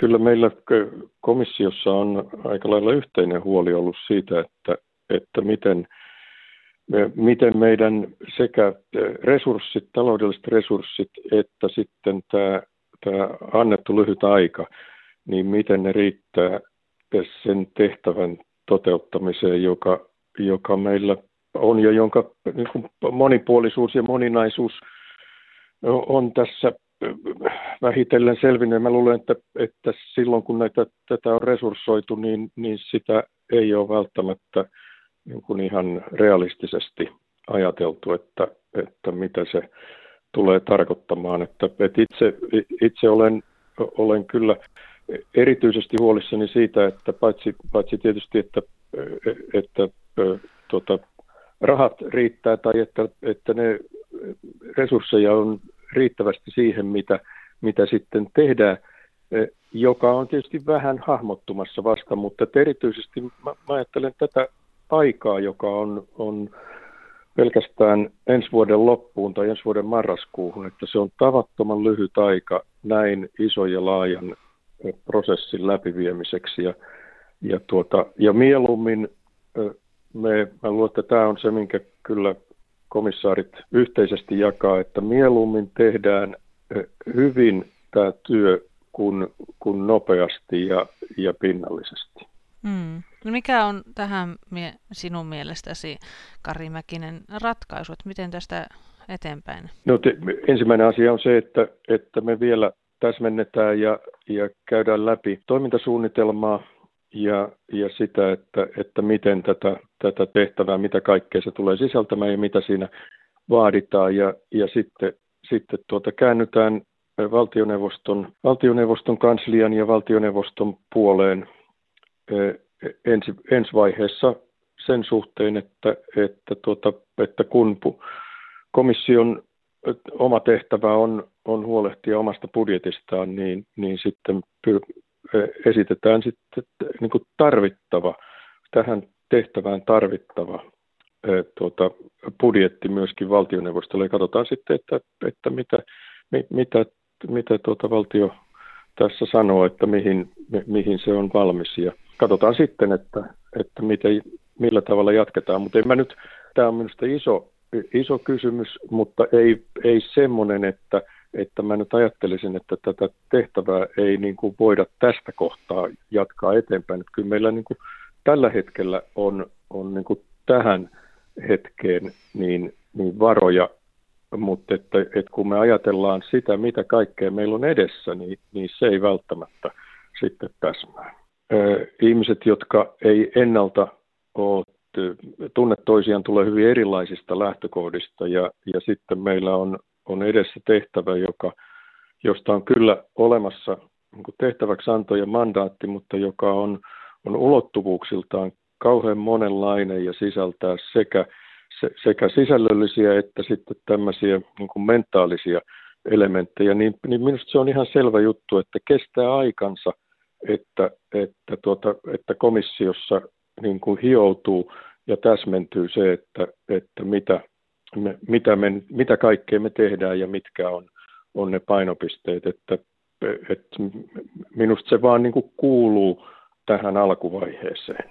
kyllä meillä komissiossa on aika lailla yhteinen huoli ollut siitä, että, että miten, miten meidän sekä resurssit, taloudelliset resurssit, että sitten tämä, tämä annettu lyhyt aika, niin miten ne riittää sen tehtävän toteuttamiseen, joka, joka meillä on ja jonka niin kuin monipuolisuus ja moninaisuus on tässä vähitellen selvinnyt. Mä luulen, että, että silloin kun näitä, tätä on resurssoitu, niin, niin sitä ei ole välttämättä niin kuin ihan realistisesti ajateltu, että, että mitä se tulee tarkoittamaan. Että, että itse, itse olen, olen kyllä erityisesti huolissani siitä, että paitsi, paitsi tietysti, että, että, tuota, rahat riittää tai että, että ne resursseja on riittävästi siihen, mitä, mitä sitten tehdään, e, joka on tietysti vähän hahmottumassa vasta, mutta erityisesti mä, mä ajattelen tätä aikaa, joka on, on pelkästään ensi vuoden loppuun tai ensi vuoden marraskuuhun, että se on tavattoman lyhyt aika näin iso ja laajan e, prosessin läpiviemiseksi. Ja, ja, tuota, ja mieluummin e, me, mä luulen, että tämä on se, minkä kyllä komissaarit yhteisesti jakaa, että mieluummin tehdään hyvin tämä työ kuin, kuin nopeasti ja, ja pinnallisesti. Mm. No mikä on tähän sinun mielestäsi, Kari Mäkinen, ratkaisu, että miten tästä eteenpäin? No te, ensimmäinen asia on se, että, että me vielä täsmennetään ja, ja käydään läpi toimintasuunnitelmaa ja, ja sitä, että, että miten tätä, tätä tehtävää, mitä kaikkea se tulee sisältämään ja mitä siinä vaaditaan. Ja, ja sitten, sitten tuota, käännytään valtioneuvoston, valtioneuvoston kanslian ja valtioneuvoston puoleen ensi, ensi vaiheessa sen suhteen, että, että, tuota, että kun komission oma tehtävä on, on huolehtia omasta budjetistaan, niin, niin sitten esitetään sitten niin kuin tarvittava, tähän tehtävään tarvittava tuota, budjetti myöskin valtioneuvostolle. Ja katsotaan sitten, että, että mitä, mitä, mitä tuota valtio tässä sanoo, että mihin, mihin se on valmis. Ja katsotaan sitten, että, että miten, millä tavalla jatketaan. Mutta en mä nyt, tämä on minusta iso, iso kysymys, mutta ei, ei semmoinen, että että mä nyt ajattelisin, että tätä tehtävää ei niin kuin voida tästä kohtaa jatkaa eteenpäin. Että kyllä meillä niin kuin tällä hetkellä on, on niin kuin tähän hetkeen niin, niin varoja, mutta että, että kun me ajatellaan sitä, mitä kaikkea meillä on edessä, niin, niin se ei välttämättä sitten täsmää. Ihmiset, jotka ei ennalta ole tunne toisiaan, tulee hyvin erilaisista lähtökohdista ja, ja sitten meillä on on edessä tehtävä, joka, josta on kyllä olemassa niin tehtäväksi anto ja mandaatti, mutta joka on, on ulottuvuuksiltaan kauhean monenlainen ja sisältää sekä, se, sekä sisällöllisiä että sitten tämmöisiä niin mentaalisia elementtejä, niin, niin minusta se on ihan selvä juttu, että kestää aikansa, että, että, tuota, että komissiossa niin kuin hioutuu ja täsmentyy se, että, että mitä, me, mitä, me, mitä kaikkea me tehdään ja mitkä on, on ne painopisteet. Että, että minusta se vaan niin kuin kuuluu tähän alkuvaiheeseen.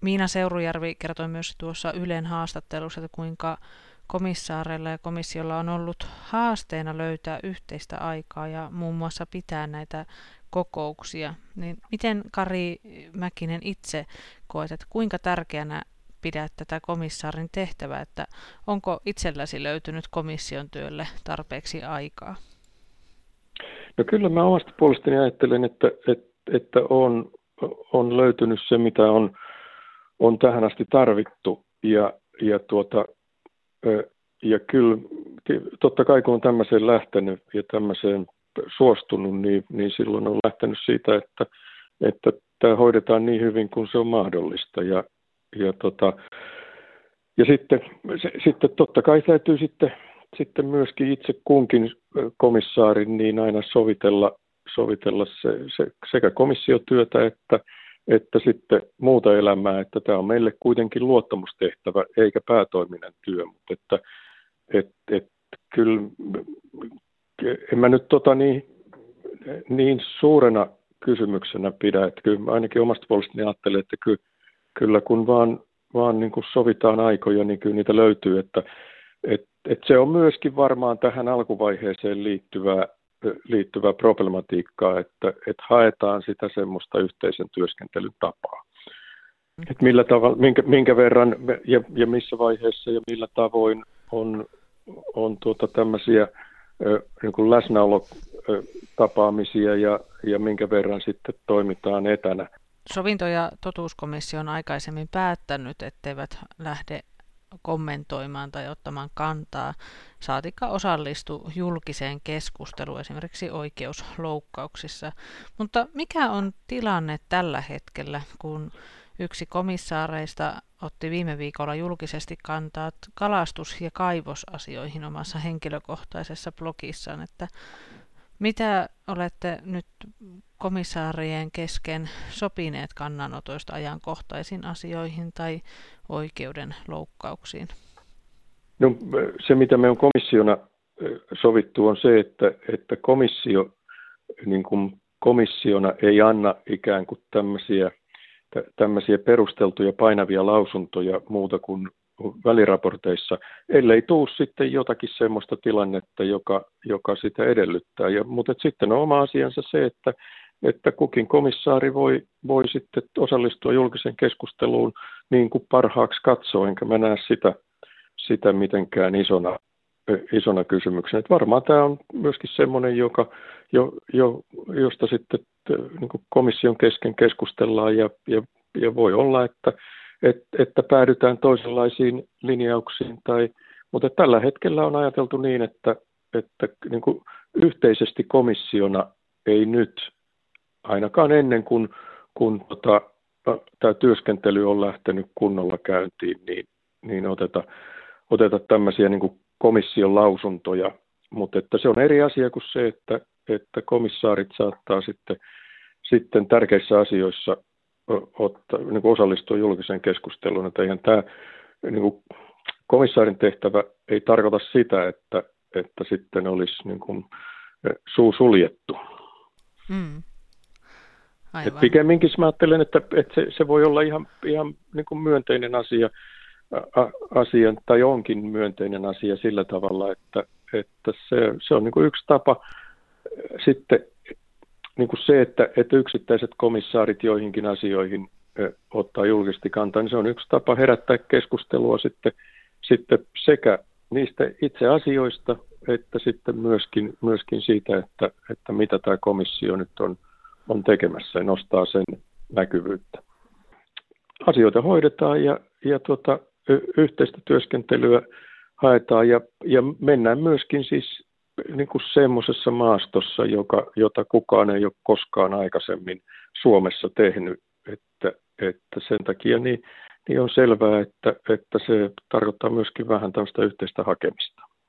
Miina Seurujärvi kertoi myös tuossa Ylen haastattelussa, että kuinka komissaareilla ja komissiolla on ollut haasteena löytää yhteistä aikaa ja muun muassa pitää näitä kokouksia. Niin miten Kari Mäkinen itse koet, että kuinka tärkeänä pidät tätä komissaarin tehtävää, että onko itselläsi löytynyt komission työlle tarpeeksi aikaa? No kyllä mä omasta puolestani ajattelen, että, että, että on, on löytynyt se, mitä on, on tähän asti tarvittu. Ja, ja, tuota, ja kyllä totta kai kun on tämmöiseen lähtenyt ja tämmöiseen suostunut, niin, niin silloin on lähtenyt siitä, että, että tämä hoidetaan niin hyvin kuin se on mahdollista. Ja, ja, tota, ja sitten, se, sitten totta kai täytyy sitten, sitten myöskin itse kunkin komissaarin niin aina sovitella, sovitella se, se, sekä komissiotyötä että, että sitten muuta elämää, että tämä on meille kuitenkin luottamustehtävä eikä päätoiminen työ, mutta että et, et, kyllä en mä nyt tota niin, niin suurena kysymyksenä pidä. Että kyllä ainakin omasta puolestani ajattelen, että kyllä, kyllä kun vaan, vaan niin kuin sovitaan aikoja, niin kyllä niitä löytyy. Että, et, et se on myöskin varmaan tähän alkuvaiheeseen liittyvää, liittyvää problematiikkaa, että, että haetaan sitä semmoista yhteisen työskentelyn tapaa. Et millä tavalla, minkä, minkä verran ja, ja missä vaiheessa ja millä tavoin on, on tuota tämmöisiä niin läsnäolotapaamisia ja, ja minkä verran sitten toimitaan etänä. Sovinto- ja totuuskomissio on aikaisemmin päättänyt, etteivät lähde kommentoimaan tai ottamaan kantaa, saatikka osallistu julkiseen keskusteluun esimerkiksi oikeusloukkauksissa. Mutta mikä on tilanne tällä hetkellä, kun Yksi komissaareista otti viime viikolla julkisesti kantaa kalastus- ja kaivosasioihin omassa henkilökohtaisessa blogissaan, että mitä olette nyt komissaarien kesken sopineet kannanotoista ajankohtaisiin asioihin tai oikeuden loukkauksiin? No, se, mitä me on komissiona sovittu, on se, että, että komissio niin kuin komissiona ei anna ikään kuin tämmöisiä tämmöisiä perusteltuja painavia lausuntoja muuta kuin väliraporteissa, ellei tuu sitten jotakin semmoista tilannetta, joka, joka sitä edellyttää. Ja, mutta sitten on oma asiansa se, että, että kukin komissaari voi, voi sitten osallistua julkisen keskusteluun niin kuin parhaaksi katsoo, enkä mä näe sitä, sitä mitenkään isona, isona kysymyksenä. Että varmaan tämä on myöskin semmoinen, joka, jo, jo, josta sitten niin kuin komission kesken keskustellaan ja, ja, ja voi olla, että, että, että päädytään toisenlaisiin linjauksiin. Tai, mutta tällä hetkellä on ajateltu niin, että, että niin kuin yhteisesti komissiona ei nyt, ainakaan ennen kuin kun tota, tämä työskentely on lähtenyt kunnolla käyntiin, niin, niin oteta, oteta tämmöisiä niin kuin komission lausuntoja. Mutta että se on eri asia kuin se, että, että komissaarit saattaa sitten, sitten tärkeissä asioissa ottaa, niin kuin osallistua julkiseen keskusteluun. Että eihän tämä niin kuin komissaarin tehtävä ei tarkoita sitä, että, että sitten olisi niin kuin suu suljettu. Mm. Et pikemminkin mä ajattelen, että, että se, se voi olla ihan, ihan niin kuin myönteinen asia, asia, tai onkin myönteinen asia sillä tavalla, että, että se, se on niin kuin yksi tapa sitten niin kuin se, että, että yksittäiset komissaarit joihinkin asioihin ottaa julkisesti kantaa, niin se on yksi tapa herättää keskustelua sitten, sitten sekä niistä itse asioista, että sitten myöskin, myöskin siitä, että, että mitä tämä komissio nyt on, on tekemässä ja nostaa sen näkyvyyttä. Asioita hoidetaan ja, ja tuota, yhteistä työskentelyä haetaan ja, ja mennään myöskin siis niin kuin semmoisessa maastossa, joka, jota kukaan ei ole koskaan aikaisemmin Suomessa tehnyt. Että, että sen takia niin, niin on selvää, että, että se tarkoittaa myöskin vähän tämmöistä yhteistä hakemista.